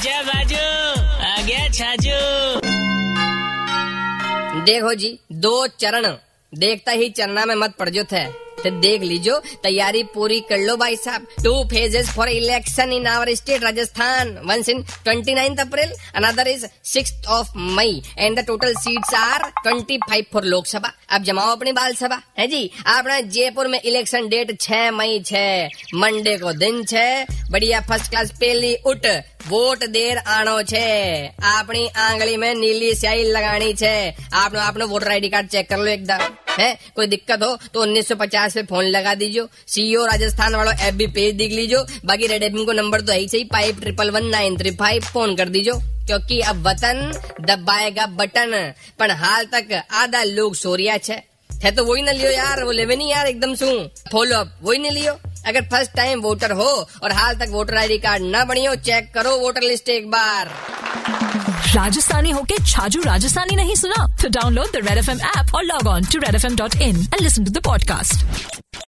आजा बाजू आ गया छाजू। देखो जी, दो चरण। देखता ही चरना में मत पड़ जो थे तो देख लीजो, तैयारी पूरी कर लो भाई साहब। Two phases for election in our state Rajasthan once in twenty ninth April another is six of May and the total seats are twenty five for Lok Sabha अब जमाओ अपनी बाल सभा। है जी? अपना जयपुर में इलेक्शन डेट छह मई छह मंडे को दिन छह, बढ़िया फ़र्स्ट क्लास पहली उठ, वोट देर आनो छे अपनी आंगली में नीली स्याही लगानी छे आपने आपने वोटर आईडी कार्ड चेक कर लो एकदम है? कोई दिक्कत हो तो 1950 पे फ़ोन लगा दीजिए सीईओ राजस्थान वालों ऐप भी पेज देख लीजियो। बाकी रेड एफ़ को नंबर तो है ही सही five triple one nine three five phone कर क्योंकि अब वतन दबाएगा बटन पर हाल तक आधा लोग सोरिया छे। है तो वही न लियो यार, वो लेवे नहीं यार एकदम सू फॉलो अप वही न लियो। अगर फ़र्स्ट टाइम वोटर हो और हाल तक वोटर आईडी कार्ड न बनियो चेक करो वोटर लिस्ट एक बार। राजस्थानी होके छाजू राजस्थानी नहीं सुना? तो download the red F M app और log on to red F M dot in and listen to the podcast